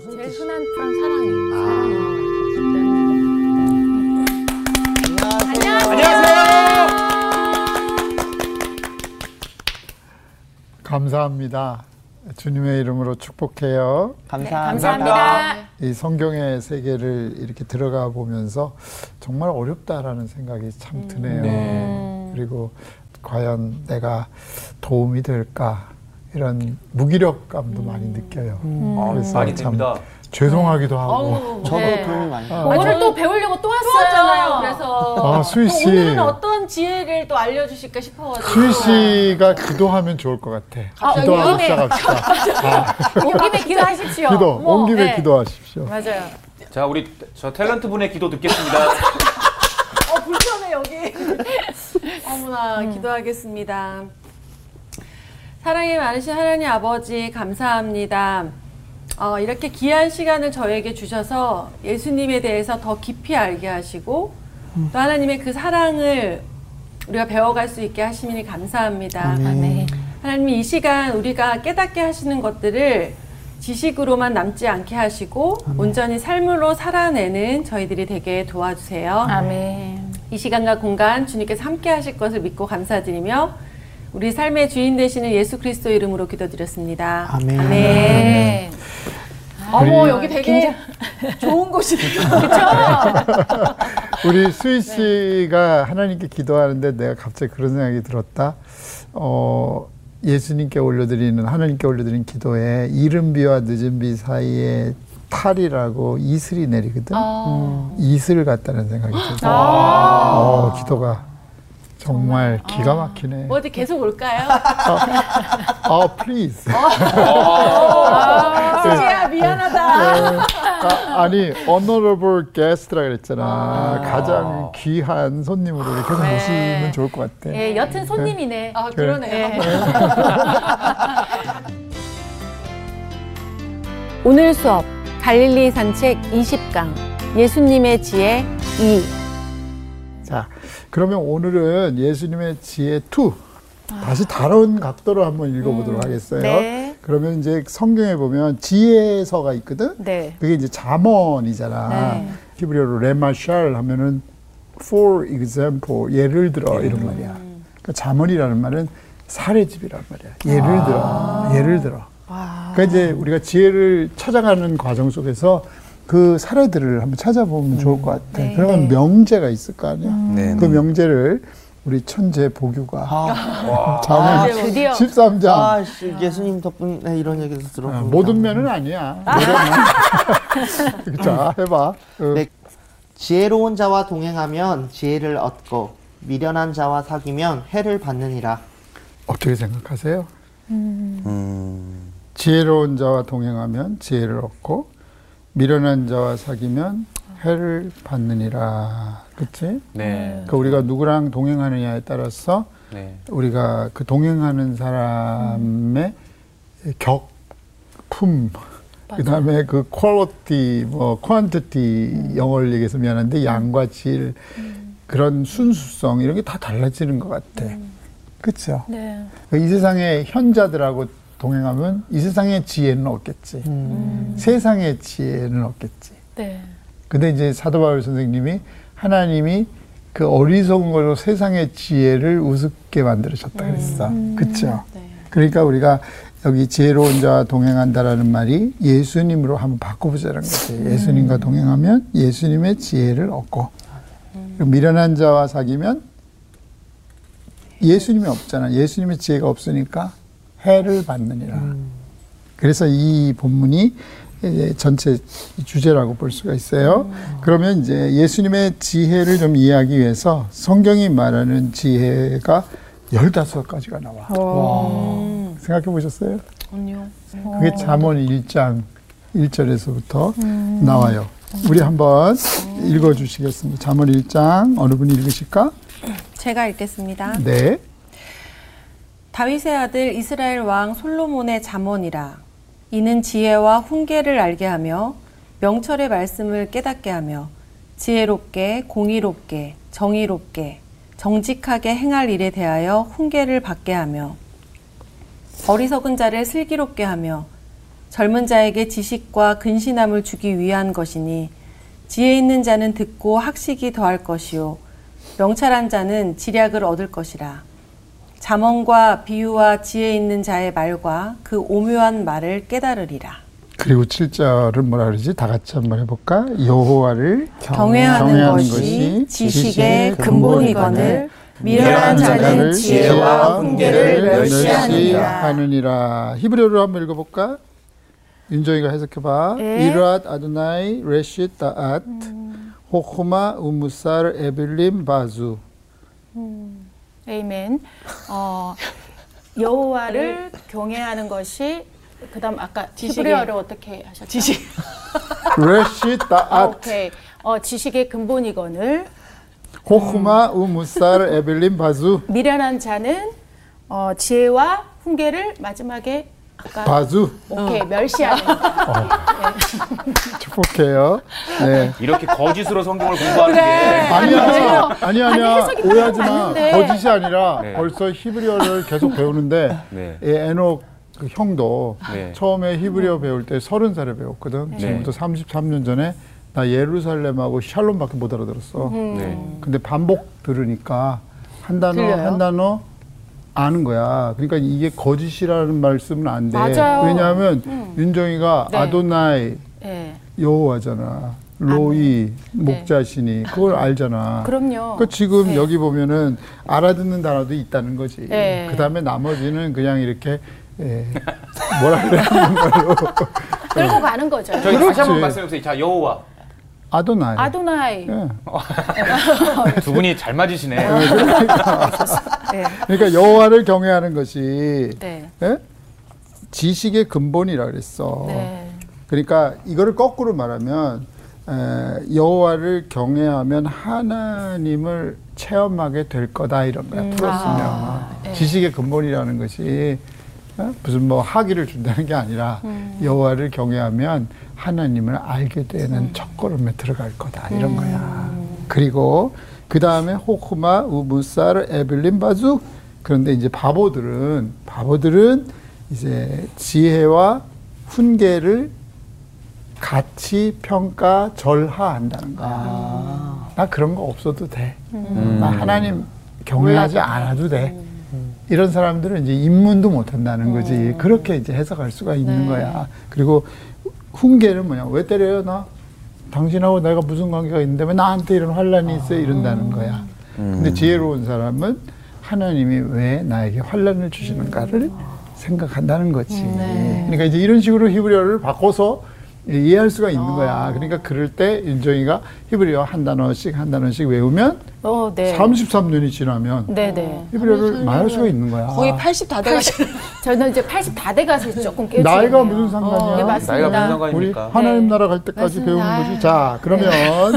제일 흔한 표현 사랑이에요. 감사합니다. 주님의 이름으로 축복해요. 감사합니다. 감사합니다. 이 성경의 세계를 이렇게 들어가 보면서 정말 어렵다라는 생각이 참 드네요. 그리고 과연 내가 도움이 될까 이런 무기력감도 많이 느껴요. 그래서 많이 참 됩니다. 죄송하기도 하고. 저도 네. 도움이 많이 돼요. 오늘 또 배우려고 또 왔어요. 그래서 아, 수희 씨. 오늘은 어떤 지혜를 또 알려주실까 싶어가지고. 수희 씨가 기도하면 좋을 것 같아. 아, 기도하고 시작합시다. 온 김에 기도하십시오. 기도, 어머, 온 김에 네. 기도하십시오. 맞아요. 자, 우리 저 탤런트 분의 기도 듣겠습니다. 어 불편해 여기. 어머나 기도하겠습니다. 사랑이 많으신 하나님 아버지 감사합니다. 어, 이렇게 귀한 시간을 저에게 주셔서 예수님에 대해서 더 깊이 알게 하시고 또 하나님의 그 사랑을 우리가 배워갈 수 있게 하시니 감사합니다. 하나님 이 시간 우리가 깨닫게 하시는 것들을 지식으로만 남지 않게 하시고 온전히 삶으로 살아내는 저희들이 되게 도와주세요. 아멘. 이 시간과 공간 주님께서 함께 하실 것을 믿고 감사드리며 우리 삶의 주인 되시는 예수 그리스도 이름으로 기도드렸습니다. 아멘. 아멘. 어머 여기 되게 좋은 곳이네요. 그렇죠? 우리 수희 씨가 하나님께 기도하는데 내가 갑자기 그런 생각이 들었다. 어, 예수님께 올려드리는 하나님께 올려드리는 기도에 이른 비와 늦은 비 사이에 탈이라고 이슬이 내리거든. 이슬 같다는 생각이 들어. 어, 기도가 정말 기가 막히네. 뭐 어디 계속 올까요? 어, please. 수지야 미안하다. 아, 니 honorable guest라 그랬잖아. 가장 귀한 손님으로 이렇게 계속 네. 모시면 좋을 것 같아. 예, 여튼 손님이네. 아 그러네요. 오늘 수업 갈릴리 산책 20강 예수님의 지혜 2 자, 그러면 오늘은 예수님의 지혜 2 다시 다른 각도로 한번 읽어보도록 하겠어요. 네. 그러면 이제 성경에 보면 지혜서가 있거든. 네. 그게 이제 잠언이잖아. 네. 히브리어로 레마샬 하면은 for example 예를 들어 이런 말이야. 그러니까 잠언이라는 말은 사례집이란 말이야. 예를 들어, 예를 들어. 그러니까 이제 우리가 지혜를 찾아가는 과정 속에서 그 사례들을 한번 찾아보면 좋을 것 같아. 그러면 명제가 있을 거 아니야. 네. 그 명제를 우리 천재 보규가 아, 잠언 드디어. 13장 아, 씨, 예수님 덕분에 이런 얘기도 어, 들어보니까. 모든 면은 아니야. 노력만. 자, 해봐. 어, 네. 지혜로운 자와 동행하면 지혜를 얻고 미련한 자와 사귀면 해를 받느니라. 어떻게 생각하세요? 지혜로운 자와 동행하면 지혜를 얻고 미련한 자와 사귀면 해를 받느니라. 그치? 네. 그 우리가 누구랑 동행하느냐에 따라서 네. 우리가 그 동행하는 사람의 격품, 그 다음에 그 quality, 뭐 quantity 영어를 얘기해서 미안한데 양과 질 그런 순수성 이런 게 다 달라지는 것 같아. 그렇죠? 네. 이 세상의 현자들하고 동행하면 이 세상의 지혜는 없겠지. 세상의 지혜는 없겠지. 네. 근데 이제 사도 바울 선생님이 하나님이 그 어리석은 걸로 세상의 지혜를 우습게 만들으셨다 그랬어. 그쵸? 그러니까 우리가 여기 지혜로운 자와 동행한다라는 말이 예수님으로 한번 바꿔보자는 거지. 예수님과 동행하면 예수님의 지혜를 얻고 그리고 미련한 자와 사귀면 예수님이 없잖아. 예수님의 지혜가 없으니까 해를 받느니라. 그래서 이 본문이 전체 주제라고 볼 수가 있어요. 그러면 이제 예수님의 지혜를 좀 이해하기 위해서 성경이 말하는 지혜가 15가지가 나와. 생각해 보셨어요? 아니요. 그게 잠언 1장 1절에서부터 나와요. 우리 한번 읽어 주시겠습니다. 잠언 1장 어느 분이 읽으실까? 제가 읽겠습니다. 네. 다윗의 아들 이스라엘 왕 솔로몬의 잠언이라. 이는 지혜와 훈계를 알게 하며 명철의 말씀을 깨닫게 하며 지혜롭게 공의롭게 정의롭게 정직하게 행할 일에 대하여 훈계를 받게 하며 어리석은 자를 슬기롭게 하며 젊은 자에게 지식과 근신함을 주기 위한 것이니 지혜 있는 자는 듣고 학식이 더할 것이요. 명찰한 자는 지략을 얻을 것이라 잠언과 비유와 지혜 있는 자의 말과 그 오묘한 말을 깨달으리라 그리고 7절은 뭐라 그러지? 다 같이 한번 해볼까? 여호와를 경외하는 것이 지식의 근본이거늘 미련한 자는 지혜와 훈계를 멸시하느니라. 하느니라. 히브리어로 한번 읽어볼까? 윤정이가 해석해봐. 네. 이랏 아도나이 레시 따앗 호코마 우무살 에빌림 바주 에이멘. 어, 여호와를 경외하는 것이 그다음 아까 지식의- 히브리어를 어떻게 하셨죠? 지식 레시 아, 따앗 오케이. 어, 지식의 근본이거늘 호코마 우무살 에빌림 바주 미련한 자는 어, 지혜와 훈계를 마지막에 바주 오케이 멸시하는 축복해요. 네. 이렇게 거짓으로 성경을 공부하는 게 아니야, 아니 아니, 아니야. 해석이 오해하지 마. 거짓이 아니라 네. 벌써 히브리어를 계속 배우는데 네. 이 에녹 그 형도 네. 처음에 히브리어 배울 때 서른 살에 배웠거든. 지금부터 33년 전에 나 예루살렘하고 샬롬밖에 못 알아들었어. 네. 근데 반복 들으니까 한 단어 들려요? 한 단어 아는 거야. 그러니까 이게 거짓이라는 말씀은 안 돼. 맞아요. 왜냐하면 윤정이가 네. 아도나이 예. 여호와잖아. 로이 목자신이 그걸 알잖아. 그럼요. 그 지금 네. 여기 보면은 알아듣는 단어도 있다는 거지. 네. 그 다음에 나머지는 그냥 이렇게 예, 뭐라 그래 하는 걸로 끌고 가는 거죠. 저희 다시 그렇지. 한번 말씀해 보세요. 자 여호와 아도나이. 아도나이. 예. 두 분이 잘 맞으시네. 예. 그러니까 여호와를 경외하는 것이 네. 예? 지식의 근본이라 그랬어. 네. 그러니까 이거를 거꾸로 말하면 에, 여호와를 경외하면 하나님을 체험하게 될 거다 이런 거야. 풀었으면 아, 네. 지식의 근본이라는 것이 어? 무슨 뭐 학위를 준다는 게 아니라 음. 여호와를 경외하면 하나님을 알게 되는 음. 첫걸음에 들어갈 거다 이런 거야. 그리고 그 다음에 호쿠마 우무사르 에블린 바주 그런데 이제 바보들은 바보들은 이제 지혜와 훈계를 같이 평가 절하한다는 거야. 아. 나 그런 거 없어도 돼. 나 하나님 경외하지 않아도 돼. 이런 사람들은 이제 입문도 못 한다는 거지. 그렇게 이제 해석할 수가 있는 거야. 그리고 훈계는 뭐냐? 왜 때려요, 나? 당신하고 내가 무슨 관계가 있는데 왜 나한테 이런 환란이 있어? 이런다는 거야. 근데 지혜로운 사람은 하나님이 왜 나에게 환란을 주시는가를 생각한다는 거지. 그러니까 이제 이런 식으로 히브리어를 바꿔서 이해할 수가 있는 거야. 그러니까 그럴 때 윤정이가 히브리어 한 단어씩 한 단어씩 외우면 어, 네. 33년이 지나면 네, 네. 히브리어를 말할 수가 있는 거야. 거의 80 다 돼가지고 저는 이제 80 다 돼가서 조금 깨지네요. 나이가 무슨 상관이야? 네, 맞습니다. 나이가 무슨 우리 상관입니까? 하나님 네. 나라 갈 때까지 맞습니다. 배우는 거지. 자, 그러면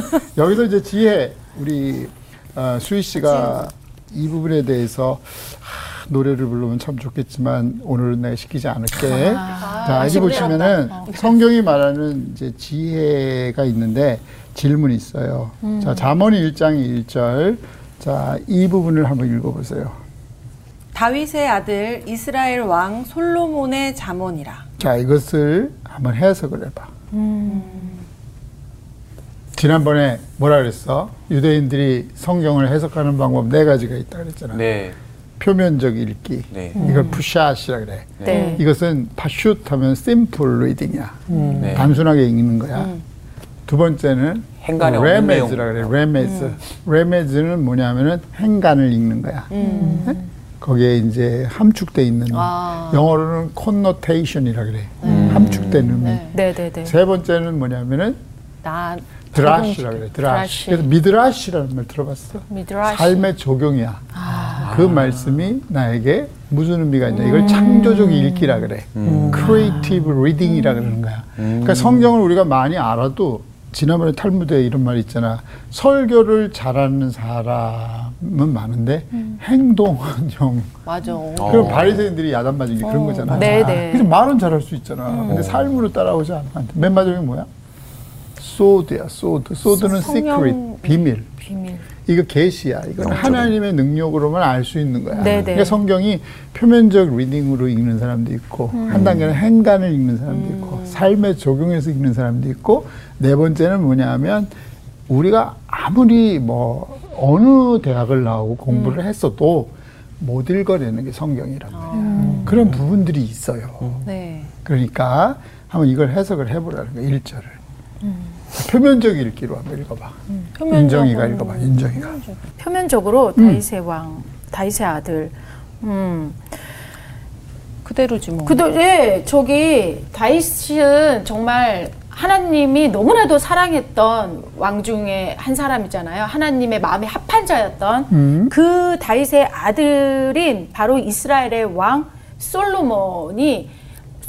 여기서 이제 지혜 우리 어, 수희 씨가 이 부분에 대해서 하, 노래를 부르면 참 좋겠지만 오늘은 내가 시키지 않을게. 자, 여기 보시면은 성경이 말하는 이제 지혜가 있는데 질문이 있어요. 자, 잠언이 1장 1절. 자, 이 부분을 한번 읽어 보세요. 다윗의 아들 이스라엘 왕 솔로몬의 잠언이라. 자, 이것을 한번 해석을 해봐. 지난번에 뭐라 그랬어? 유대인들이 성경을 해석하는 방법 네 가지가 있다 그랬잖아. 네. 표면적 읽기. 네. 이걸 푸샷이라 그래. 네. 이것은 파슛 하면 simple reading이야. 네. 단순하게 읽는 거야. 두 번째는 레메즈라 그래. 레메즈. 레메즈는 뭐냐면은 행간을 읽는 거야. 네? 거기에 이제 함축돼 있는 아. 영어로는 connotation이라 그래. 함축된 의미. 네. 네, 네, 네. 세 번째는 뭐냐면은 나 드라시라 그래. 드라시. 드라시. 그래서 미드라시라는 말 들어봤어? 미드라시. 삶의 적용이야. 그 말씀이 나에게 무슨 의미가 있냐. 이걸 창조적 읽기라 그래. creative reading이라 그러는 거야. 그러니까 성경을 우리가 많이 알아도 지난번에 탈무드에 이런 말 있잖아. 설교를 잘하는 사람은 많은데 행동은 영. 맞아. 그럼 바리새인들이 야단 맞은 게 그런 거잖아. 네, 네. 그래서 말은 잘할 수 있잖아. 근데 삶으로 따라오지 않아. 맨 마지막에 뭐야? 소드야, 소드. 소드는 secret, 비밀. 비밀. 이거 계시야. 이거는 하나님의 능력으로만 알 수 있는 거야. 네네. 그러니까 성경이 표면적 reading으로 읽는 사람도 있고 한 단계는 행간을 읽는 사람도 있고 삶에 적용해서 읽는 사람도 있고 네 번째는 뭐냐면 우리가 아무리 뭐 어느 대학을 나오고 공부를 했어도 못 읽어내는 게 성경이란 말이야. 그런 부분들이 있어요. 네. 그러니까 한번 이걸 해석을 해보라는 거야, 일절을 표면적 읽기로 한번 읽어봐. 표면적으로. 인정이가 읽어봐, 인정이가. 표면적으로 다윗의 왕, 다윗의 아들. 음. 그대로지 뭐. 그도 예, 저기 다윗은 정말 하나님이 너무나도 사랑했던 왕 중에 한 사람이잖아요. 하나님의 마음에 합한 자였던 음. 그 다윗의 아들인 바로 이스라엘의 왕 솔로몬이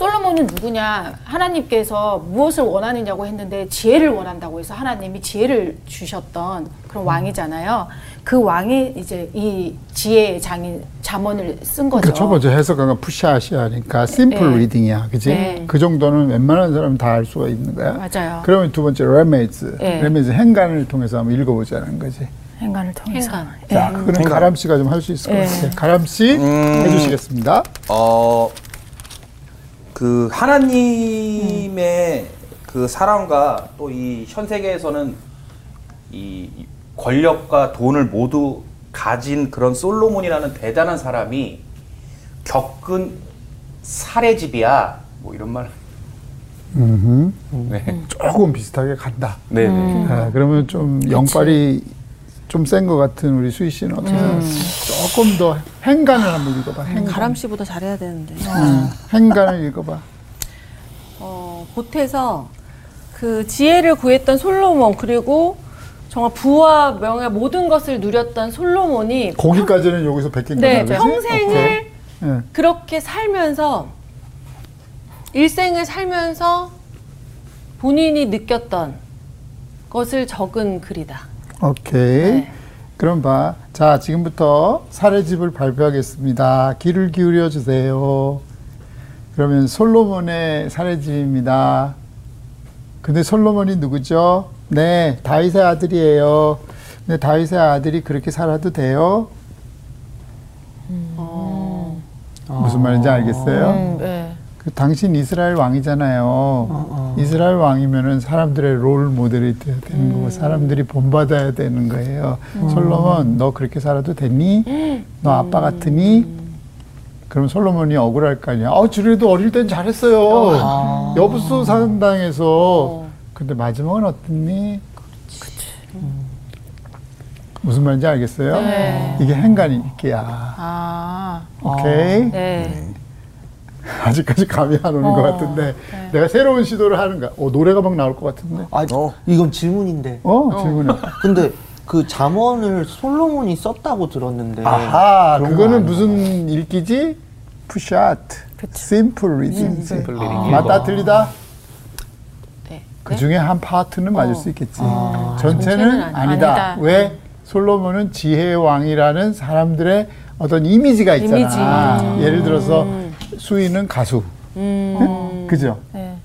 솔로몬은 누구냐? 하나님께서 무엇을 원하느냐고 했는데 지혜를 원한다고 해서 하나님이 지혜를 주셨던 그런 음. 왕이잖아요. 그 왕이 이제 이 지혜의 장인 잠언을 쓴 거죠. 그러니까 첫 번째 해석은 푸샷이니까 simple 네. reading이야, 그지? 네. 그 정도는 웬만한 사람은 다 알 수가 있는 거야. 맞아요. 그러면 두 번째 레메즈, 네. 레메즈 행간을 통해서 한번 읽어보자는 거지. 행간을 통해서. 행간. 자, 그거는 가람 씨가 좀 할 수 있을 것 네. 같아요. 가람 씨 음. 해주시겠습니다. 어, 그 하나님의 그 사랑과 또 이 현 세계에서는 이 권력과 돈을 모두 가진 그런 솔로몬이라는 대단한 사람이 겪은 사례집이야. 뭐 이런 말. 음흠. 네. 조금 비슷하게 간다. 네, 네. 음. 아, 그러면 좀 영빨이 좀 센 것 같은 우리 수희 씨는 어떻게 음. 생각하세요? 조금 더 행간을 한번 읽어봐. 행간. 가람 씨보다 잘해야 되는데. 음, 행간을 읽어봐. 어, 보태서 그 지혜를 구했던 솔로몬 그리고 정말 부와 명예 모든 것을 누렸던 솔로몬이 거기까지는 여기서 베낀 네. 그지? 평생을 오케이. 예. 그렇게 살면서 일생을 살면서 본인이 느꼈던 것을 적은 글이다. 오케이. 네. 그럼 봐. 자, 지금부터 사례집을 발표하겠습니다. 귀를 기울여 주세요. 그러면 솔로몬의 사례집입니다. 근데 솔로몬이 누구죠? 네, 다윗의 아들이에요. 근데 다윗의 아들이 그렇게 살아도 돼요? 무슨 말인지 알겠어요? 음, 네. 그 당신 이스라엘 왕이잖아요. 이스라엘 왕이면은 사람들의 롤 모델이 돼야 되는 거고 사람들이 본받아야 되는 거예요. 솔로몬 너 그렇게 살아도 됐니? 너 아빠 같으니? 그럼 솔로몬이 억울할 거 아니야. 아, 주례도 어릴 땐 잘했어요. 여부수 산당에서. 근데 마지막은 어땠니? 무슨 말인지 알겠어요? 네. 이게 행간이 읽기야. 아, 오케이? 네. 아직까지 감이 안 오는 것 같은데 내가 새로운 시도를 하는 거야. 어, 노래가 막 나올 것 같은데. 아, 이건 질문인데. 어, 질문해. 근데 그 잠언을 솔로몬이 썼다고 들었는데. 아하, 거 그거는? 무슨 읽기지? 푸샷. Simple reading. Simple reading. 맞다 틀리다? 네. 그 중에 한 파트는 맞을 수 있겠지. 전체는 전체는 아니- 아니다. 아니다. 왜? 솔로몬은 지혜의 왕이라는 사람들의 어떤 이미지가 있잖아. 이미지. 예를 들어서 수인은 가수. 응? 그죠? 네.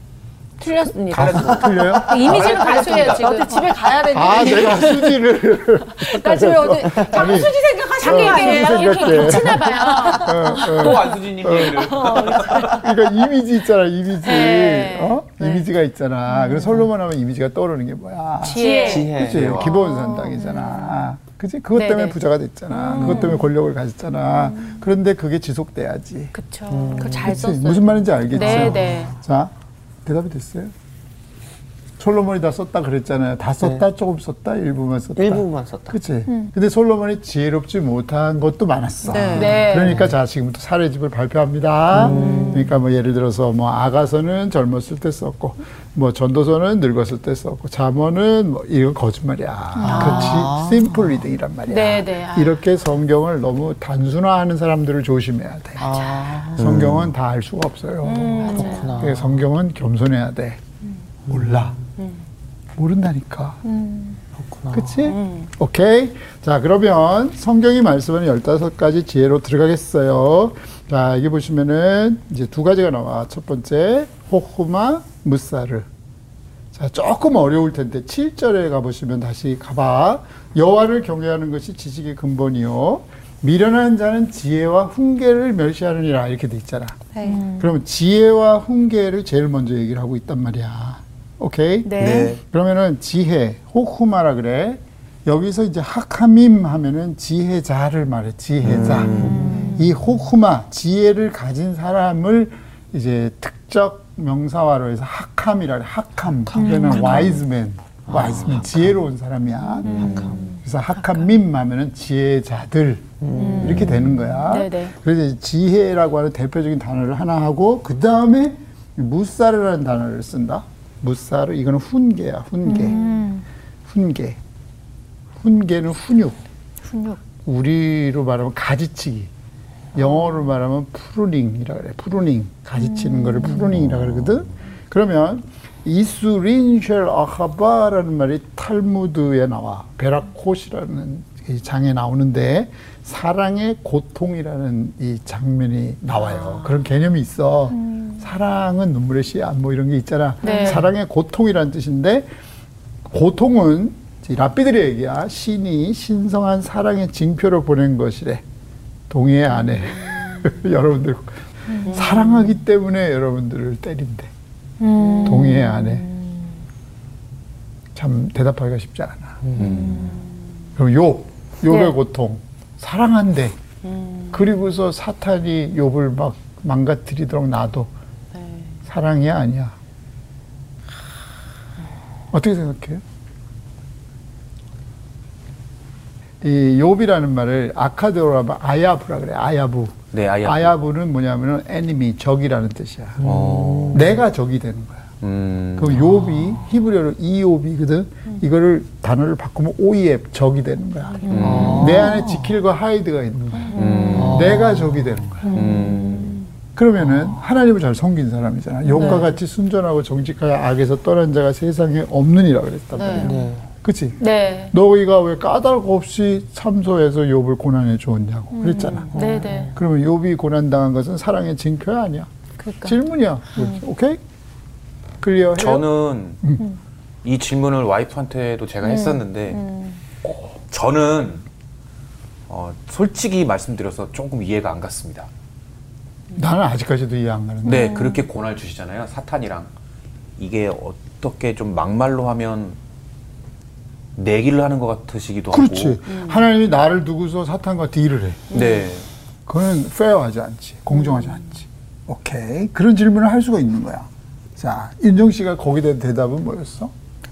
틀렸습니다. 틀려요? 이미지는 가수예요, 지금. 어디 집에 가야 되는데. 아, 내가 수지를. 나 집에 어디 장수지 생각하시는 게 어? 수지 이렇게. 겹치나 봐요. 또 안수진님 얘기를. 그러니까 이미지 있잖아, 이미지. 네. 어? 이미지가 있잖아. 그래서 솔로몬 하면 이미지가 떠오르는 게 뭐야? 지혜. 지혜. 그치? 기본 선당이잖아. 그치? 그것 네네. 때문에 부자가 됐잖아. 그것 때문에 권력을 가졌잖아. 그런데 그게 지속돼야지. 그쵸. 그거 잘 그치? 썼어요. 무슨 말인지 알겠죠? 네, 네. 자, 대답이 됐어요? 솔로몬이 다 썼다 그랬잖아요. 다 썼다, 조금 썼다, 일부만 썼다. 일부만 썼다. 그치? 근데 솔로몬이 지혜롭지 못한 것도 많았어. 네. 네. 그러니까 자 지금부터 사례집을 발표합니다. 그러니까 뭐 예를 들어서 뭐 아가서는 젊었을 때 썼고 뭐 전도서는 늙었을 때 썼고 잠언은 뭐 이건 거짓말이야. 그렇지 simple reading이란 말이야. 네, 네. 아. 이렇게 성경을 너무 단순화하는 사람들을 조심해야 돼. 아, 성경은 다 알 수가 없어요. 그렇구나. 그래서 성경은 겸손해야 돼. 몰라. 모른다니까. 그렇구나. 그치? 오케이. 자, 그러면 성경이 말씀하는 15가지 지혜로 들어가겠어요. 자, 여기 보시면은 이제 두 가지가 나와. 첫 번째, 호후마 무사르. 자, 조금 어려울 텐데 7절에 가보시면 다시 가봐. 여호와를 경외하는 것이 지식의 근본이요. 미련한 자는 지혜와 훈계를 멸시하느니라 이렇게 돼 있잖아. 네. 그러면 지혜와 훈계를 제일 먼저 얘기를 하고 있단 말이야. 오케이? 네. 네. 그러면은 지혜, 호쿠마라 그래. 여기서 이제 하카밈 하면은 지혜자를 말해. 지혜자. 이 호쿠마, 지혜를 가진 사람을 이제 특적 명사화로 해서 하캄이라 그래. 하캄. 그러면 와이즈맨. 와이즈맨. 지혜로운 사람이야. 그래서 하캄밈 하면은 지혜자들. 이렇게 되는 거야. 네네. 그래서 이제 지혜라고 하는 대표적인 단어를 하나 하고 그 다음에 무사르라는 단어를 쓴다. 무사르 이거는 훈계야. 훈계. 훈계. 훈계는 훈육. 훈육. 우리로 말하면 가지치기. 영어로 말하면 pruning이라 그래. Pruning. 가지치는 거를 pruning이라 그러거든. 그러면 이수린 쉘 아하바라는 말이 탈무드에 나와. 베라콧이라는 이 장에 나오는데 사랑의 고통이라는 이 장면이 나와요. 그런 개념이 있어. 사랑은 눈물의 씨앗 뭐 이런 게 있잖아. 네. 사랑의 고통이라는 뜻인데 고통은 이 랍비들의 얘기야. 신이 신성한 사랑의 징표를 보낸 것이래. 동해 안에 여러분들 사랑하기 때문에 여러분들을 때린대. 동해 안에 참 대답하기가 쉽지 않아. 그럼 욥, 욥의 네. 고통 사랑한대. 그리고서 사탄이 욥을 막 망가뜨리도록 놔도 사랑이 아니야. 어떻게 생각해요? 이 욥이라는 말을 아카드로 하면 아야부라 그래. 아야부. 네, 아야부. 아야부 는 뭐냐면은 enemy, 적이라는 뜻이야. 어. 내가 적이 되는 거야. 음. 그럼 욥이 히브리어로 이욥이거든. 이거를 단어를 바꾸면 오이앱 적이 되는 거야. 내 안에 지킬과 하이드가 있는 거야. 음. 내가 적이 되는 거야. 음. 그러면은 하나님을 잘 섬긴 사람이잖아. 욥과 같이 순전하고 정직하여 악에서 떠난 자가 세상에 없느니라 그랬단 말이야. 네. 그치? 네. 너희가 왜 까닭 없이 참소해서 욥을 고난에 줬냐고 그랬잖아. 네네. 그러면 욥이 고난당한 것은 사랑의 징표야 아니야? 그러니까. 질문이야. 오케이? 클리어 해요? 저는 이 질문을 와이프한테도 제가 했었는데 저는 어, 솔직히 말씀드려서 조금 이해가 안 갔습니다. 나는 아직까지도 이해 안 가는데. 네, 그렇게 고난을 주시잖아요. 사탄이랑 이게 어떻게 좀 막말로 하면 내기를 하는 것 같으시기도 그렇지. 하고. 하나님이 나를 두고서 사탄과 딜을 해. 네. 그거는 페어하지 않지. 공정하지 않지. 오케이. 그런 질문을 할 수가 있는 거야. 자, 윤정 씨가 거기에 대한 대답은 뭐였어?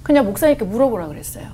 그냥 목사님께 물어보라 그랬어요.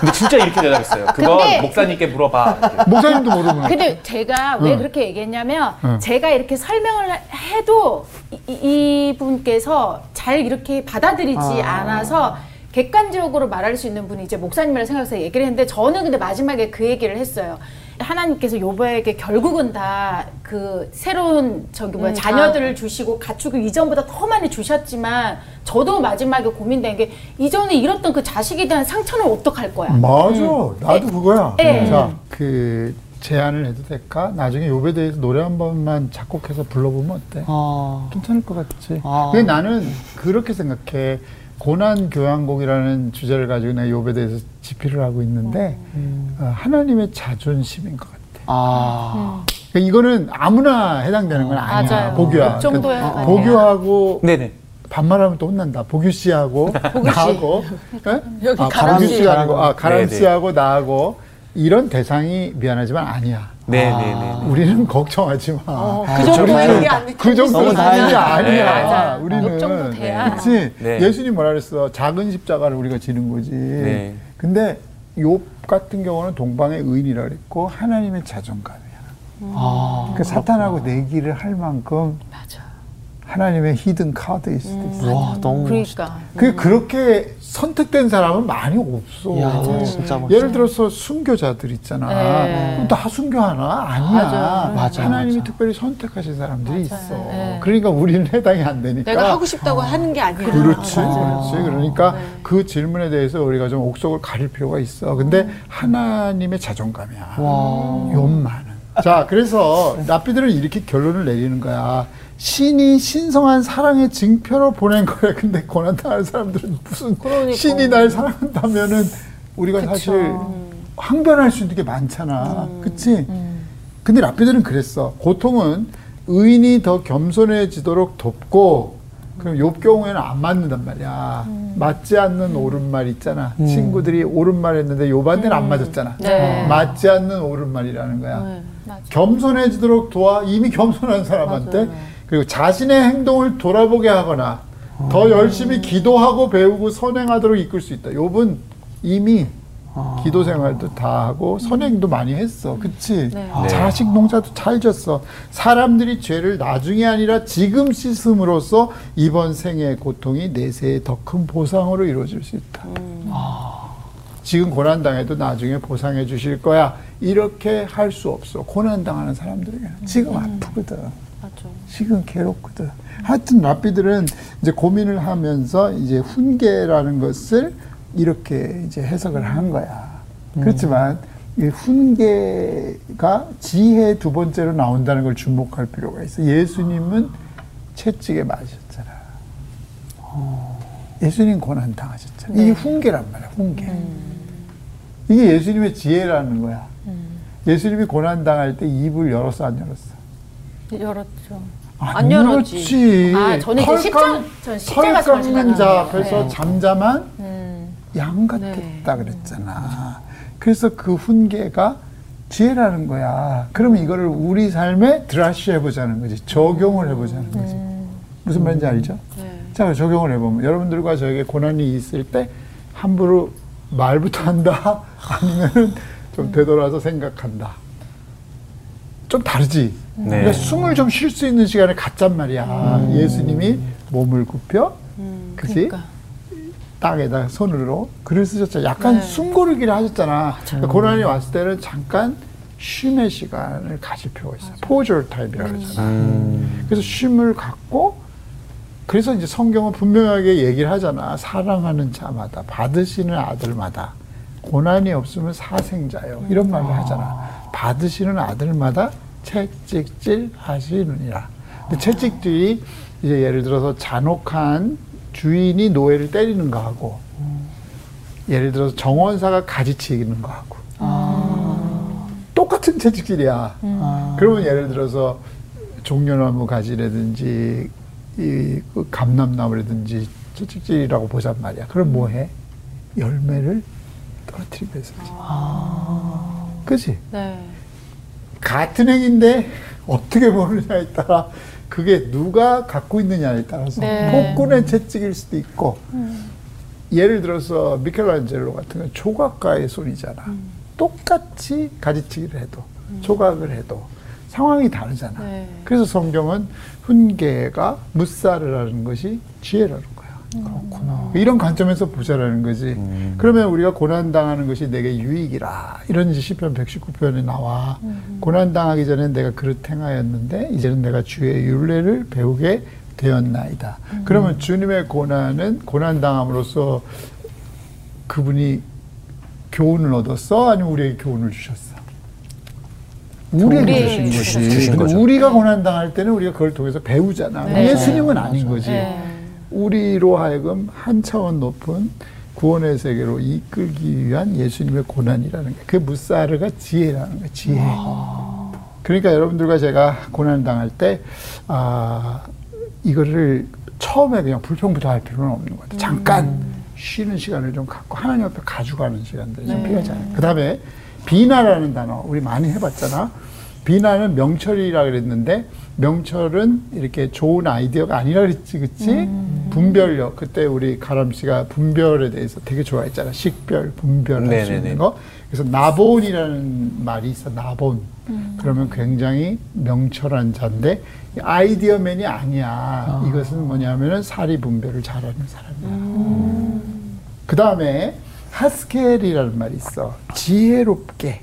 근데 진짜 이렇게 대답했어요. 그건 근데- 목사님께 물어봐. 이렇게. 목사님도 모르면. 근데 제가 왜 응. 그렇게 얘기했냐면 응. 제가 이렇게 설명을 해도 이, 이 분께서 잘 이렇게 받아들이지 않아서 객관적으로 말할 수 있는 분이 이제 목사님이라 생각해서 얘기를 했는데 저는 근데 마지막에 그 얘기를 했어요. 하나님께서 요바에게 결국은 다 그 새로운 저기 뭐야 음, 자녀들을 주시고 가축을 이전보다 더 많이 주셨지만 저도 마지막에 고민된 게 이전에 잃었던 그 자식에 대한 상처는 어떡할 거야? 맞아. 나도 그거야. 네. 자, 그 제안을 해도 될까? 나중에 요에 대해서 노래 한 번만 작곡해서 불러보면 어때? 아. 괜찮을 것 같지. 아. 근데 나는 그렇게 생각해. 고난 교향곡이라는 주제를 가지고 내가 욥에 대해서 집필을 하고 있는데 어, 하나님의 자존심인 것 같아. 아. 그러니까 이거는 아무나 해당되는 건 아니야. 맞아요. 보규야. 그 정도야. 그러니까 네. 보규하고 네네. 반말하면 또 혼난다. 보규 씨하고 나하고 예? 여기 아, 가람 보규 씨. 씨가 아니고 아 가람. 씨하고 나하고 이런 대상이 미안하지만 아니야. 네 네 네. 우리는 걱정하지 마. 어, 아, 그 정도 우리는 얘기 안그 정도 다행이다. 아니야. 네, 맞아. 우리는 그 정도 돼야. 그렇지. 네. 예수님 뭐라 그랬어? 작은 십자가를 우리가 지는 거지. 네. 근데 욥 같은 경우는 동방의 의인이라 그랬고 하나님의 자존감이야. 아. 그 사탄하고 내기를 할 만큼 맞아. 하나님의 히든 카드일 수도 있어. 와, 너무 그러니까. 그 그렇게 선택된 사람은 많이 없어. 진짜 멋있다. 예를 들어서 순교자들 있잖아. 네. 그럼 다 순교하나? 아니야. 맞아. 맞아, 하나님이 맞아. 특별히 선택하신 사람들이 있어. 네. 그러니까 우리는 해당이 안 되니까. 내가 하고 싶다고 하는 게 아니야. 그렇지, 맞아요. 그렇지. 그러니까 그 질문에 대해서 우리가 좀 옥석을 가릴 필요가 있어. 근데 하나님의 자존감이야. 와. 욕만은. 자, 그래서 랍비들은 이렇게 결론을 내리는 거야. 신이 신성한 사랑의 증표로 보낸 거야. 근데 고난당하는 사람들은 무슨 그러니까. 신이 날 사랑한다면은 우리가 사실 항변할 수 있는 게 많잖아. 그치? 근데 라피들은 그랬어. 고통은 의인이 더 겸손해지도록 돕고 그럼 욥 경우에는 안 맞는단 말이야. 맞지 않는 옳은 말 있잖아. 친구들이 옳은 말 했는데 욥한테는 안 맞았잖아. 네. 맞지 않는 옳은 말이라는 거야. 네. 겸손해지도록 도와 이미 겸손한 사람한테 그리고 자신의 행동을 돌아보게 하거나 더 열심히 기도하고 배우고 선행하도록 이끌 수 있다. 욥은 이미 기도 생활도 다 하고 선행도 많이 했어. 그치? 네. 자식 농사도 잘 졌어. 사람들이 죄를 나중에 아니라 지금 씻음으로써 이번 생의 고통이 내세의 더큰 보상으로 이루어질 수 있다. 지금 고난당해도 나중에 보상해 주실 거야. 이렇게 할 수 없어. 고난당하는 사람들에게. 지금 아프거든. 맞아. 지금 괴롭거든. 하여튼 랍비들은 이제 고민을 하면서 이제 훈계라는 것을 이렇게 이제 해석을 한 거야. 그렇지만 이 훈계가 지혜 두 번째로 나온다는 걸 주목할 필요가 있어. 예수님은 채찍에 맞으셨잖아. 예수님 고난 당하셨잖아. 이게 훈계란 말이야. 훈계. 이게 예수님의 지혜라는 거야. 예수님이 고난 당할 때 입을 열었어 안 열었어? 열었죠. 안 열었지. 열었지. 아, 저는 이제 털 십자- 깎- 전 십자가 깎는 자. 앞에서 네. 잠잠한 음. 양 같았다 그랬잖아. 그래서 그 훈계가 지혜라는 거야. 그러면 이거를 우리 삶에 드라시 해보자는 거지. 적용을 해보자는 거지. 무슨 말인지 알죠? 네. 자, 적용을 해보면 여러분들과 저에게 고난이 있을 때 함부로 말부터 한다? 아니면 좀 되돌아서 생각한다? 좀 다르지? 네. 그러니까 숨을 좀 쉴 수 있는 시간을 갖잔 말이야. 예수님이 몸을 굽혀, 그지? 그러니까. 땅에다 손으로 글을 쓰셨잖아. 약간 숨고르기를 하셨잖아. 그러니까 고난이 왔을 때는 잠깐 쉼의 시간을 가질 필요가 있어요. 포절 타임이라고 그러잖아. 음. 그래서 쉼을 갖고 그래서 이제 성경은 분명하게 얘기를 하잖아. 사랑하는 자마다 받으시는 아들마다 고난이 없으면 사생자요. 이런 말을 하잖아. 받으시는 아들마다 채찍질 하시느니라. 근데 채찍질이 이제 예를 들어서 잔혹한 주인이 노예를 때리는 거하고 예를 들어서 정원사가 가지치는 거하고 똑같은 채찍질이야. 그러면 예를 들어서 종려나무 가지라든지 이그 감람나무라든지 채찍질이라고 보잔 말이야. 그럼 뭐 해? 열매를 떨어뜨리기 위해서. 그지? 네. 같은 행인데 어떻게 보느냐에 따라 그게 누가 갖고 있느냐에 따라서 네. 폭군의 채찍일 수도 있고 예를 들어서 미켈란젤로 같은 건 조각가의 손이잖아. 똑같이 가지치기를 해도 조각을 해도 상황이 다르잖아. 네. 그래서 성경은 훈계가 무사르라는 것이 지혜라는 거야. 그렇구나. 이런 관점에서 보자라는 거지. 그러면 우리가 고난 당하는 것이 내게 유익이라. 이런 시편 119편에 나와. 고난 당하기 전에 내가 그릇 행하였는데 이제는 내가 주의 율례를 배우게 되었나이다. 그러면 주님의 고난은 고난 당함으로써 그분이 교훈을 얻었어? 아니면 우리에게 교훈을 주셨어? 우리에게 주신 거죠. 우리가 고난 당할 때는 우리가 그걸 통해서 배우잖아. 네. 예수님은 아닌 거지. 네. 우리로 하여금 한 차원 높은 구원의 세계로 이끌기 위한 예수님의 고난이라는 게 그게 무사르가 지혜라는 거야. 지혜. 그러니까 여러분들과 제가 고난 당할 때 아, 이거를 처음에 그냥 불평부터 할 필요는 없는 것 같아요. 잠깐 쉬는 시간을 좀 갖고 하나님 앞에 가져가는 시간들이 좀 필요하잖아요. 그 다음에 비나라는 단어 우리 많이 해봤잖아. 비나는 명철이라 그랬는데 명철은 이렇게 좋은 아이디어가 아니라 그랬지, 그치? 분별력. 그때 우리 가람 씨가 분별에 대해서 되게 좋아했잖아. 식별, 분별할 수. 있는 거. 그래서 나본이라는 말이 있어. 나본. 그러면 굉장히 명철한 자인데 아이디어맨이 아니야. 이것은 뭐냐면은 사리 분별을 잘하는 사람이야. 그 다음에 하스켈이라는 말이 있어. 지혜롭게,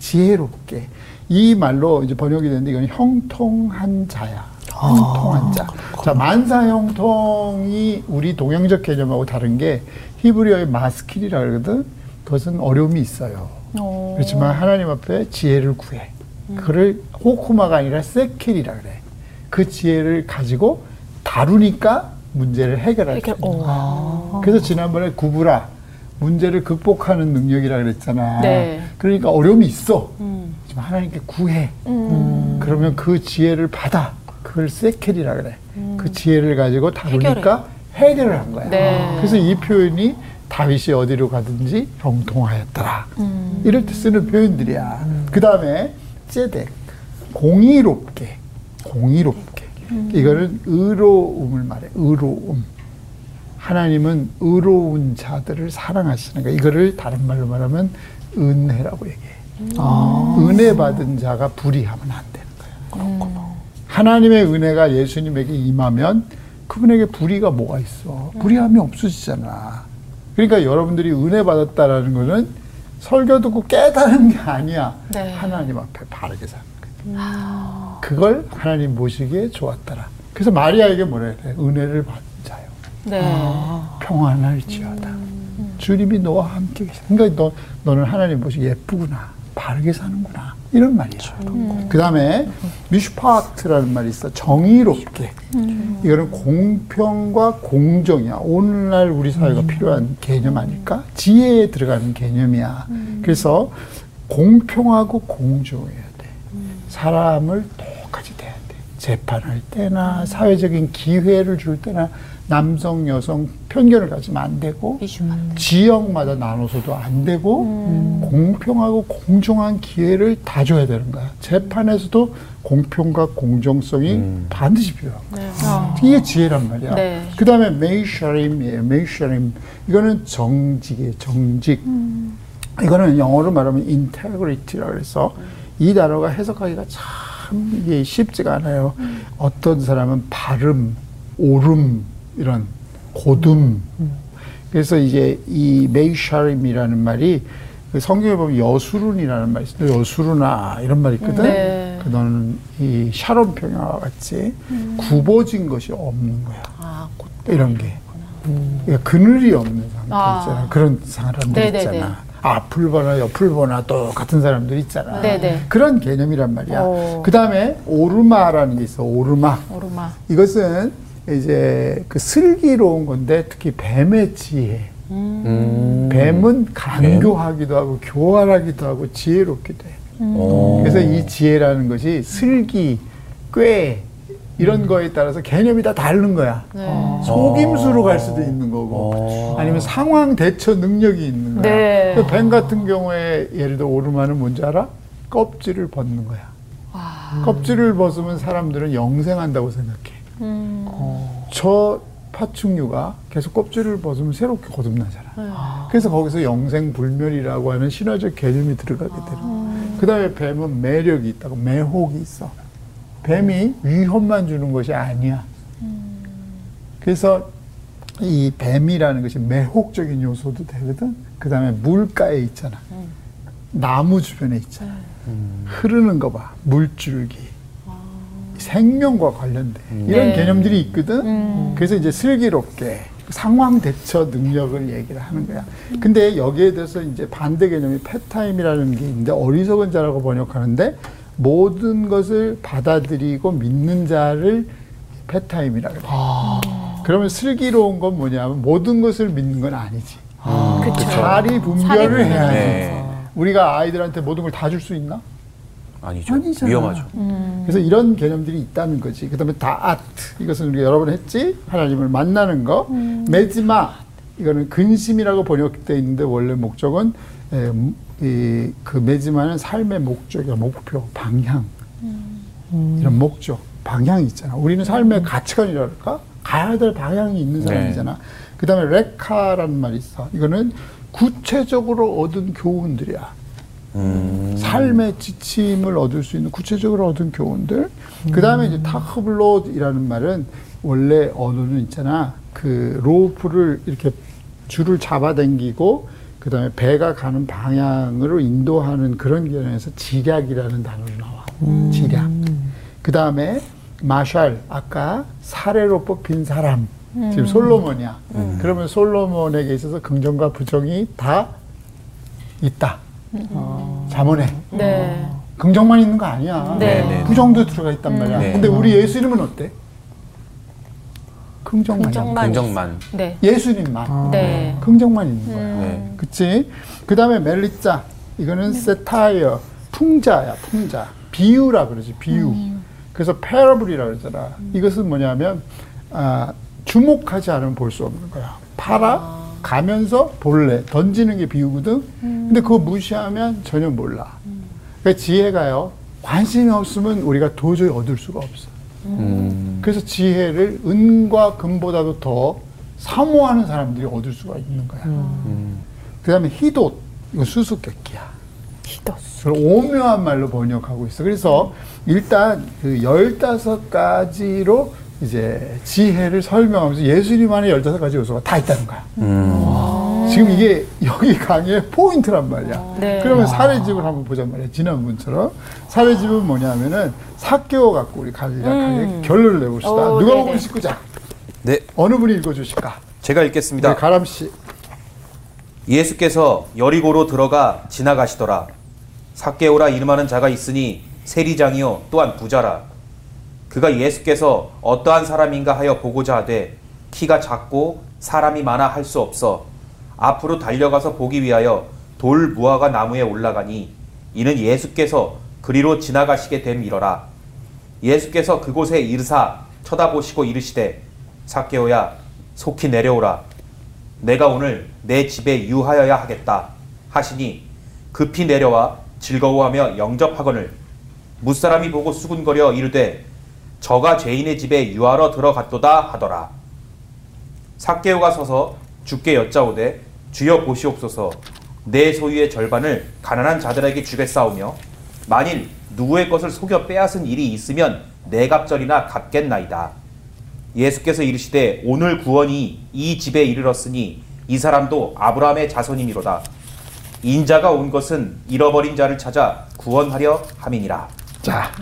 지혜롭게. 이 말로 이제 번역이 되는데 이건 형통한 자야. 형통한 자. 자, 만사 형통이 우리 동양적 개념하고 다른 게 히브리어의 마스킬이라 그러거든. 그것은 어려움이 있어요. 그렇지만 하나님 앞에 지혜를 구해. 그를 호쿠마가 아니라 세킬이라 그래. 그 지혜를 가지고 다루니까 문제를 해결할 수 있는 거야. 그래서 지난번에 구부라 문제를 극복하는 능력이라 그랬잖아. 네. 그러니까 어려움이 있어. 음. 하나님께 구해. 그러면 그 지혜를 받아. 그걸 세켈이라 그래. 그 지혜를 가지고 다루니까 해결을 한 거야. 네. 그래서 이 표현이 다윗이 어디로 가든지 형통하였더라. 이럴 때 쓰는 표현들이야. 그 다음에 ጼ덱 공의롭게 공의롭게 이거는 의로움을 말해. 의로움. 하나님은 의로운 자들을 사랑하시는 거야. 이거를 다른 말로 말하면 은혜라고 얘기해. 은혜 받은 자가 불의하면 안 되는 거야. 하나님의 은혜가 예수님에게 임하면 그분에게 불의가 뭐가 있어? 불의함이 없어지잖아. 그러니까 여러분들이 은혜 받았다라는 거는 설교 듣고 깨달은 게 아니야. 네. 하나님 앞에 바르게 사는 거야. 그걸 하나님 보시기에 좋았더라. 그래서 마리아에게 뭐라 그래? 은혜를 받은 자요. 네. 평안할지어다. 주님이 너와 함께 계시. 그러니까 너 너는 하나님 보시기 예쁘구나, 바르게 사는구나 이런 말이야. 그 다음에 미슈파트라는 말이 있어. 정의롭게. 이거는 공평과 공정이야. 오늘날 우리 사회가 필요한 개념 아닐까? 지혜에 들어가는 개념이야. 그래서 공평하고 공정해야 돼. 사람을 똑같이 대해야 돼. 재판할 때나 사회적인 기회를 줄 때나 남성, 여성 편견을 가지면 안 되고 지역마다 나눠서도 안 되고 공평하고 공정한 기회를 다 줘야 되는 거야. 재판에서도 공평과 공정성이 반드시 필요한 거야. 이게 지혜란 말이야. 네. 그 다음에 메이셔림이에요. 메이셔림. 이거는 정직이에요. 정직. 이거는 영어로 말하면 integrity라고 그래서 이 단어가 해석하기가 참 이게 쉽지가 않아요. 어떤 사람은 발음, 옳음 이런 곧음. 그래서 이제 이 מישרים이라는 말이 그 성경에 보면 여수룬이라는 말이 있어요. 여수룬아 이런 말이 있거든. 네. 그 너는 이 샤론 평야와 같이 굽어진 것이 없는 거야. 아, 곧. 이런 게. 그러니까 그늘이 없는 사람들 아. 있잖아. 그런 사람들 네네네. 있잖아. 앞을 보나 옆을 보나 똑같은 사람들 있잖아. 네네. 그런 개념이란 말이야. 오. 그 다음에 ערמה라는 게 있어. ערמה. ערמה. 이것은 이제 그 슬기로운 건데 특히 뱀의 지혜. 음. 뱀은 간교하기도 하고 교활하기도 하고 지혜롭기도 해. 어. 그래서 이 지혜라는 것이 슬기, 꾀 이런 거에 따라서 개념이 다 다른 거야. 네. 속임수로 갈 수도 있는 거고 어. 아니면 상황 대처 능력이 있는 거야. 네. 그뱀 같은 경우에 예를 들어 오르마는 뭔지 알아? 껍질을 벗는 거야. 껍질을 벗으면 사람들은 영생한다고 생각해. 음. 저 파충류가 계속 껍질을 벗으면 새롭게 거듭나잖아. 그래서 거기서 영생불멸이라고 하는 신화적 개념이 들어가게 되는 거야. 그 다음에 뱀은 매력이 있다고, 매혹이 있어. 뱀이 위험만 주는 것이 아니야. 그래서 이 뱀이라는 것이 매혹적인 요소도 되거든. 그 다음에 물가에 있잖아. 나무 주변에 있잖아. 흐르는 거 봐. 물줄기. 생명과 관련된 이런 네. 개념들이 있거든. 그래서 이제 슬기롭게 상황 대처 능력을 얘기를 하는 거야. 근데 여기에 대해서 이제 반대 개념이 패타임이라는 게 있는데 어리석은 자라고 번역하는데 모든 것을 받아들이고 믿는 자를 패타임이라 그래. 그러면 슬기로운 건 뭐냐면 모든 것을 믿는 건 아니지. 그쵸. 자리 분별을 해야지. 네. 우리가 아이들한테 모든 걸 다 줄 수 있나? 아니죠. 아니잖아. 위험하죠. 그래서 이런 개념들이 있다는 거지. 그 다음에 다아트. 이것은 우리가 여러 번 했지. 하나님을 만나는 거. 메지마. 이거는 근심이라고 번역되어 있는데 원래 목적은 에, 이, 그 메지마는 삶의 목적이야. 목표, 방향. 이런 목적, 방향이 있잖아. 우리는 삶의 가치관이랄까? 가야 될 방향이 있는 사람이잖아. 그 다음에 레카라는 말이 있어. 이거는 구체적으로 얻은 교훈들이야. 음. 삶의 지침을 얻을 수 있는 구체적으로 얻은 교훈들. 그 다음에 이제 타크블롯이라는 말은 원래 언어는 있잖아. 그 로프를 이렇게 줄을 잡아당기고 그 다음에 배가 가는 방향으로 인도하는 그런 개념에서 지략이라는 단어로 나와. 지략. 그 다음에 마샬, 아까 사례로 뽑힌 사람. 지금 솔로몬이야. 그러면 솔로몬에게 있어서 긍정과 부정이 다 있다. 자문해. 네. 긍정만 있는 거 아니야. 네. 네, 네. 부정도 들어가 있단 말이야. 네. 근데 우리 예수님은 어때? 긍정만. 긍정만. 긍정만. 네. 예수님만. 네. 긍정만 있는 거야. 네. 그치? 그 다음에 멜리자. 이거는 세타이어. 풍자야, 풍자. 비유라 그러지, 비유. 그래서 패러블이라 그러잖아. 이것은 뭐냐면, 아, 주목하지 않으면 볼 수 없는 거야. 팔아, 가면서 볼래. 던지는 게 비유거든? 근데 그거 무시하면 전혀 몰라. 그러니까 지혜가요, 관심이 없으면 우리가 도저히 얻을 수가 없어. 음. 그래서 지혜를 은과 금보다도 더 사모하는 사람들이 얻을 수가 있는 거야. 그 다음에 히돛, 이거 수수께끼야. 기도. 그걸 오묘한 말로 번역하고 있어. 그래서 일단 그 15가지로 이제 지혜를 설명하면서 예수님 안에 15가지 요소가 다 있다는 거야. 지금 이게 여기 강의의 포인트란 말이야. 네. 그러면 사례집을 한번 보자 말이야. 지난번처럼. 사례집은 뭐냐면은 사개오 갖고 우리 간략하게 결론을 내봅시다. 오, 누가 네네. 보고 싶고자? 네, 어느 분이 읽어주실까? 제가 네, 읽겠습니다. 가람 씨. 예수께서 여리고로 들어가 지나가시더라. 삭개오라 이름하는 자가 있으니 세리장이요 또한 부자라. 그가 예수께서 어떠한 사람인가 하여 보고자 하되 키가 작고 사람이 많아 할 수 없어 앞으로 달려가서 보기 위하여 돌 무화과 나무에 올라가니 이는 예수께서 그리로 지나가시게 됨이러라. 예수께서 그곳에 이르사 쳐다보시고 이르시되 삭개오야 속히 내려오라. 내가 오늘 내 집에 유하여야 하겠다 하시니 급히 내려와 즐거워하며 영접하거늘 무사람이 보고 수군거려 이르되 저가 죄인의 집에 유하러 들어갔도다 하더라 삭개오가 서서 주께 여짜오되 주여 보시옵소서 내 소유의 절반을 가난한 자들에게 주겠사오며 만일 누구의 것을 속여 빼앗은 일이 있으면 내 갑절이나 갚겠나이다 예수께서 이르시되 오늘 구원이 이 집에 이르렀으니 이 사람도 아브라함의 자손이미로다. 인자가 온 것은 잃어버린 자를 찾아 구원하려 함이니라. 자,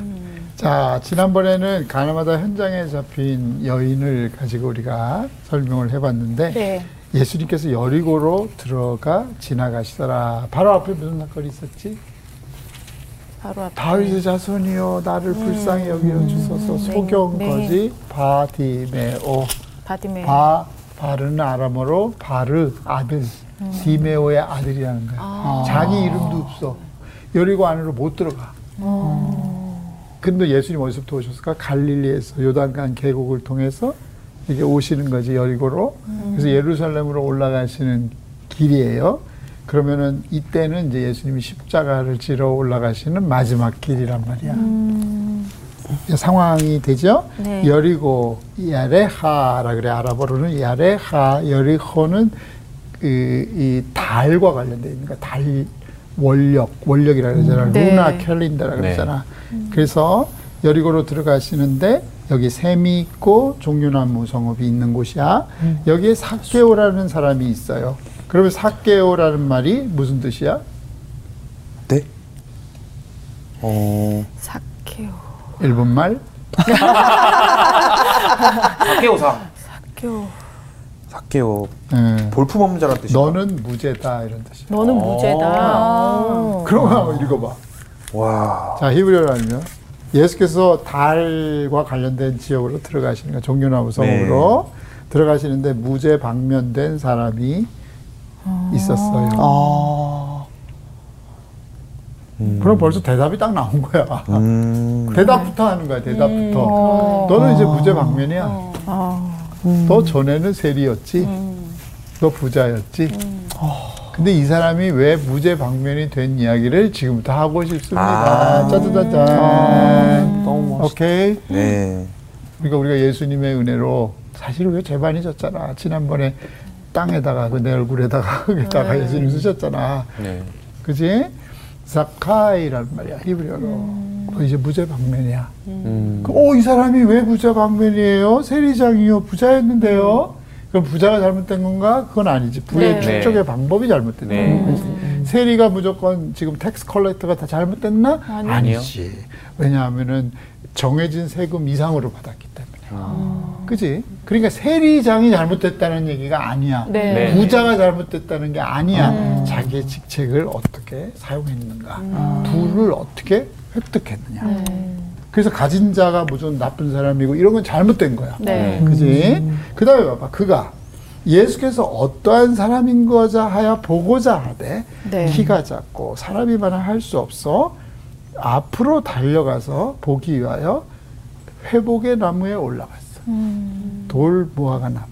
자 지난번에는 가나마다 현장에 잡힌 여인을 가지고 우리가 설명을 해봤는데 네. 예수님께서 여리고로 들어가 지나가시더라. 바로 앞에 무슨 사건이 있었지? 바로 앞에. 다윗의 자손이여 나를 불쌍히 여겨 주소서 소경 네. 거지 바디메오 바디메. 바 בר는 아람어로 בר 아들 디메오의 아들이라는 거야. 자기 이름도 없어. 여리고 안으로 못 들어가. 근데 예수님 어디서부터 오셨을까? 갈릴리에서 요단강 계곡을 통해서 이게 오시는 거지 여리고로. 그래서 예루살렘으로 올라가시는 길이에요. 그러면은 이때는 이제 예수님이 십자가를 지러 올라가시는 마지막 길이란 말이야. 상황이 되죠. 네. 여리고 야레하라 그래 아랍어로는 야레하 여리호는 그, 이 달과 관련돼 있는 거야. 달 원력 원력이라 그러잖아. 네. 루나 캘린더라 네. 그러잖아. 그래서 여리고로 들어가시는데 여기 샘이 있고 종려나무 성읍이 있는 곳이야. 여기에 사케오라는 사람이 있어요. 그러면 사케오라는 말이 무슨 뜻이야? 네? 어, 사케오. 일본 말? 사케오상. 사케오. 사케오. 예. 볼품없는 자란 뜻이다. 너는 무죄다 이런 뜻이야. 너는 무죄다. 그런 거 한번 읽어봐. 와. 자, 히브리어라면 예수께서 달과 관련된 지역으로 들어가시는 거 종려나무 성으로 들어가시는데 무죄 방면된 사람이 있었어요. 아, 그럼 벌써 대답이 딱 나온 거야. 음. 대답부터 하는 거야, 대답부터. 너는 이제 무죄 방면이야. 너 전에는 세리였지. 너 부자였지. 근데 이 사람이 왜 무죄 방면이 된 이야기를 지금부터 하고 싶습니다. 아. 짜자자잔. 너무 멋있다. 오케이. 네. 그러니까 우리가 예수님의 은혜로 사실 왜 재반이 졌잖아. 지난번에 땅에다가 그 내 얼굴에다가 흙에다가 예수님 쓰셨잖아. 네. 그지? זכאי란 말이야 히브리어로. 그 이제 무죄 방면이야. 음. 그, 어, 이 사람이 왜 무죄 방면이에요? 세리장이요, 부자였는데요. 그럼 부자가 잘못된 건가? 그건 아니지. 부의 네. 축적의 방법이 잘못된 네. 거지. 세리가 무조건 지금 tax collector가 다 잘못됐나? 아니요. 아니지. 왜냐하면은 정해진 세금 이상으로 받았기 때문에. 그지? 그러니까 세리장이 잘못됐다는 얘기가 아니야. 네. 네. 부자가 잘못됐다는 게 아니야. 자기의 직책을 어떻게 사용했는가. 부를 어떻게 획득했느냐. 그래서 가진 자가 무슨 나쁜 사람이고 이런 건 잘못된 거야. 네. 그지? 그 다음에 봐봐. 그가 예수께서 어떠한 사람인 거자 하여 보고자 하되 네. 키가 작고 사람이 만은 할수 없어 앞으로 달려가서 보기 위하여 회복의 나무에 올라갔어. 돌 무화과 나무.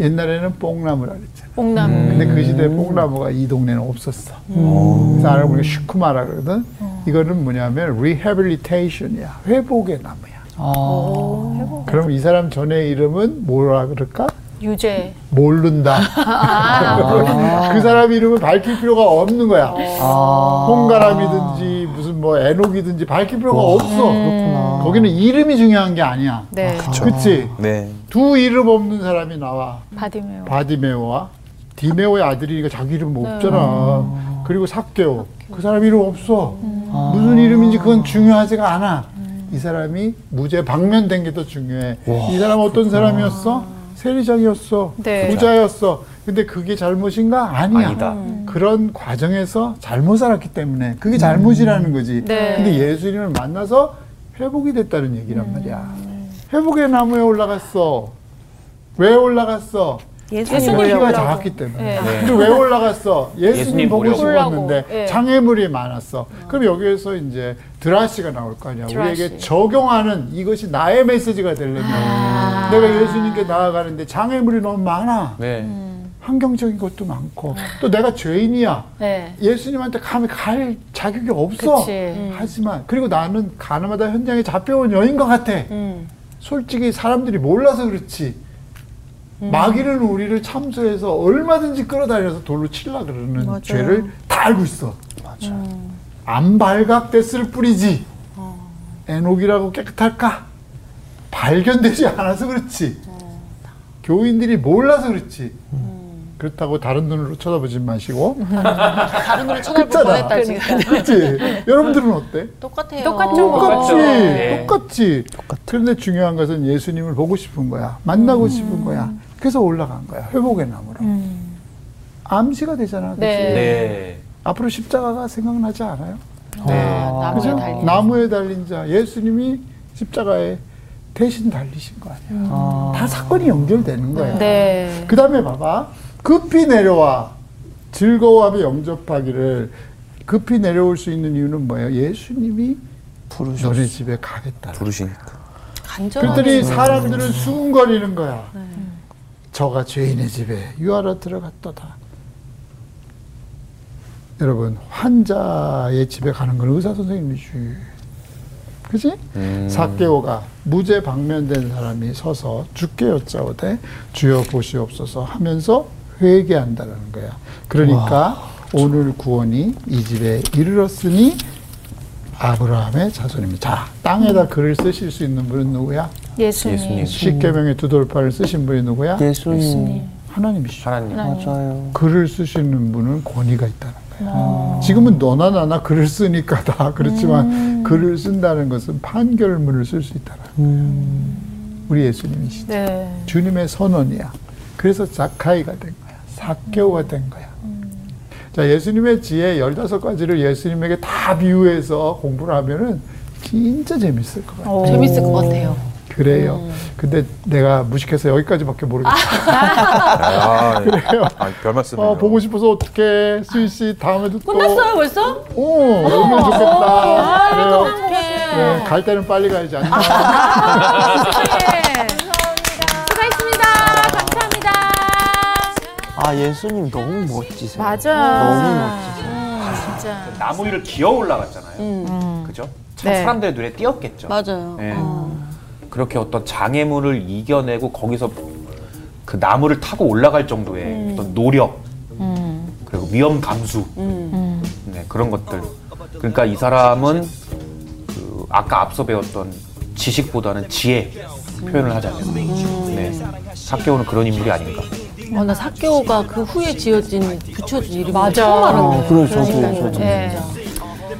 옛날에는 뽕나무라 그랬잖아. 뽕나무. 근데 그 시대에 뽕나무가 이 동네는 없었어. 그래서 알아보니까 슈쿠마라 그러거든. 이거는 뭐냐면 rehabilitation이야. 회복의 나무야. 아. 그럼 이 사람 전의 이름은 뭐라 그럴까? 유죄. 모른다. 그 사람 이름을 밝힐 필요가 없는 거야. 아. 홍가람이든지 무슨 뭐 에녹이든지 밝힐 필요가 없어. 그렇구나. 거기는 이름이 중요한 게 아니야. 네. 그치? 네. 두 이름 없는 사람이 나와. 바디메오. 바디메오와 디메오의 아들이니까 자기 이름 없잖아. 그리고 삭개오. 그 사람 이름 없어. 무슨 이름인지 그건 중요하지가 않아. 이 사람이 무죄 방면된 게 더 중요해. 이 사람 어떤 사람이었어? 세리장이었어. 네. 부자였어. 근데 그게 잘못인가? 아니야. 아니다. 그런 과정에서 잘못 살았기 때문에 그게 잘못이라는 거지. 네. 근데 예수님을 만나서 회복이 됐다는 얘기란 말이야. 회복의 나무에 올라갔어. 왜 올라갔어? 예수님 키가. 작았기 때문에. 네. 그리고 왜 올라갔어? 예수님, 예수님 보고. 싶었는데. 예. 장애물이 많았어. 그럼 여기에서 이제 드라시가 나올 거 아니야. 드라시. 우리에게 적용하는 이것이 나의 메시지가 되려면 아. 내가 예수님께 나아가는데 장애물이 너무 많아. 네. 환경적인 것도 많고 또 내가 죄인이야. 네. 예수님한테 가면 갈 자격이 없어. 음. 하지만 그리고 나는 가나마다 현장에 잡혀온 여인 것 같아. 음. 솔직히 사람들이 몰라서 그렇지. 음. 마귀는 우리를 참소해서 얼마든지 끌어다녀서 돌로 칠라 그러는 맞아요. 죄를 다 알고 있어. 맞아. 안 발각됐을 뿐이지. 어. 에녹이라고 깨끗할까? 발견되지 않아서 그렇지. 어. 교인들이 몰라서 그렇지. 음. 그렇다고 다른 눈으로 쳐다보지 마시고. 다른 눈을 쳐다볼 그렇잖아. 뻔했다 지금. 그렇지. 여러분들은 어때? 똑같아요. 똑같죠. 똑같지. 네. 똑같지. 그런데 중요한 것은 예수님을 보고 싶은 거야. 만나고 음. 싶은 거야. 그래서 올라간 거야. 회복의 나무로. 암시가 되잖아. 그치? 네. 네. 앞으로 십자가가 생각나지 않아요? 네. 아, 그죠? 나무에 달린. 나무에 달린 자. 예수님이 십자가에 대신 달리신 거 아니야. 아. 다 사건이 연결되는 거야. 네. 그 다음에 봐봐. 급히 내려와 즐거워하며 영접하기를 급히 내려올 수 있는 이유는 뭐예요? 예수님이 부르셨어. 너네 집에 가겠다. 부르시니까. 간절하게. 그랬더니 사람들은 수군거리는 거야. 네. 저가 죄인의 집에 유하러 들어갔도다. 여러분 환자의 집에 가는 건 의사 선생님이지. 그지? 음. 사개오가 무죄 방면된 사람이 서서 주께 여짜오되 주여 보시옵소서 하면서 회개한다는 거야. 그러니까 오늘 구원이 이 집에 이르렀으니 아브라함의 자손입니다. 자, 땅에다 글을 쓰실 수 있는 분은 누구야? 예수님. 예수님. 십계명의 두 돌파를 쓰신 분이 누구야? 예수님. 하나님이시죠. 하나님. 맞아요. 글을 쓰시는 분은 권위가 있다는 거야. 지금은 너나 나나 글을 쓰니까 다 그렇지만 글을 쓴다는 것은 판결문을 쓸 수 있다는 거야. 우리 예수님이시죠. 네. 주님의 선언이야. 그래서 자카이가 된 거야. 사개오가 된 거야. 자, 예수님의 지혜 15가지를 예수님에게 다 비유해서 공부를 하면은 진짜 재밌을 것 같아요. 재밌을 것 같아요. 그래요. 근데 내가 무식해서 여기까지밖에 모르겠어. 아, 그래요. 아, 별 말씀을. 어, 보고 싶어서 어떡해. 수희 씨, 다음에도 또. 끝났어요 벌써? 오, 오면 좋겠다. 그래요. 어떡해. 네, 갈 때는 빨리 가야지. 안녕. 수고하셨습니다. 감사합니다. 아 예수님 너무 멋지세요. 맞아. 너무 멋지세요. 진짜. 나무 위를 기어 올라갔잖아요. 그죠? 참 네. 사람들의 눈에 띄었겠죠. 맞아요. 네. 어. 그렇게 어떤 장애물을 이겨내고 거기서 그 나무를 타고 올라갈 정도의 음. 어떤 노력 그리고 위험 감수 음. 네, 그런 것들 그러니까 이 사람은 그 아까 앞서 배웠던 지식보다는 지혜 표현을 하자면 음. 네, 사케오는 그런 인물이 아닌가 어, 나 사케오가 그 후에 지어진 붙여진 이름이 맞아. 처음 알았네. 어, 그래, 저도, 그러니까요. 저도. 네.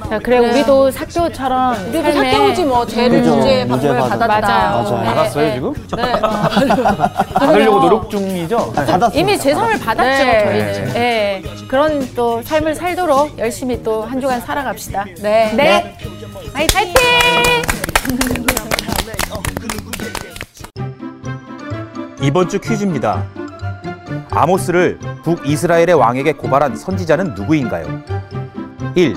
자, 그래 우리도 사교처럼 우리도 삶에 사태우지 뭐 죄를 그죠. 무죄 무죄 방법을 받았다. 맞아요. 맞아요. 받았어요 네, 지금? 네. 받으려고 노력 중이죠? 받았습니다. 이미 죄성을 받았죠 네. 저희는. 예. 그런 또 삶을 살도록 열심히 또 한 주간 살아갑시다. 네. 네. 화이팅! 이번 주 퀴즈입니다. 아모스를 북이스라엘의 왕에게 고발한 선지자는 누구인가요? 1.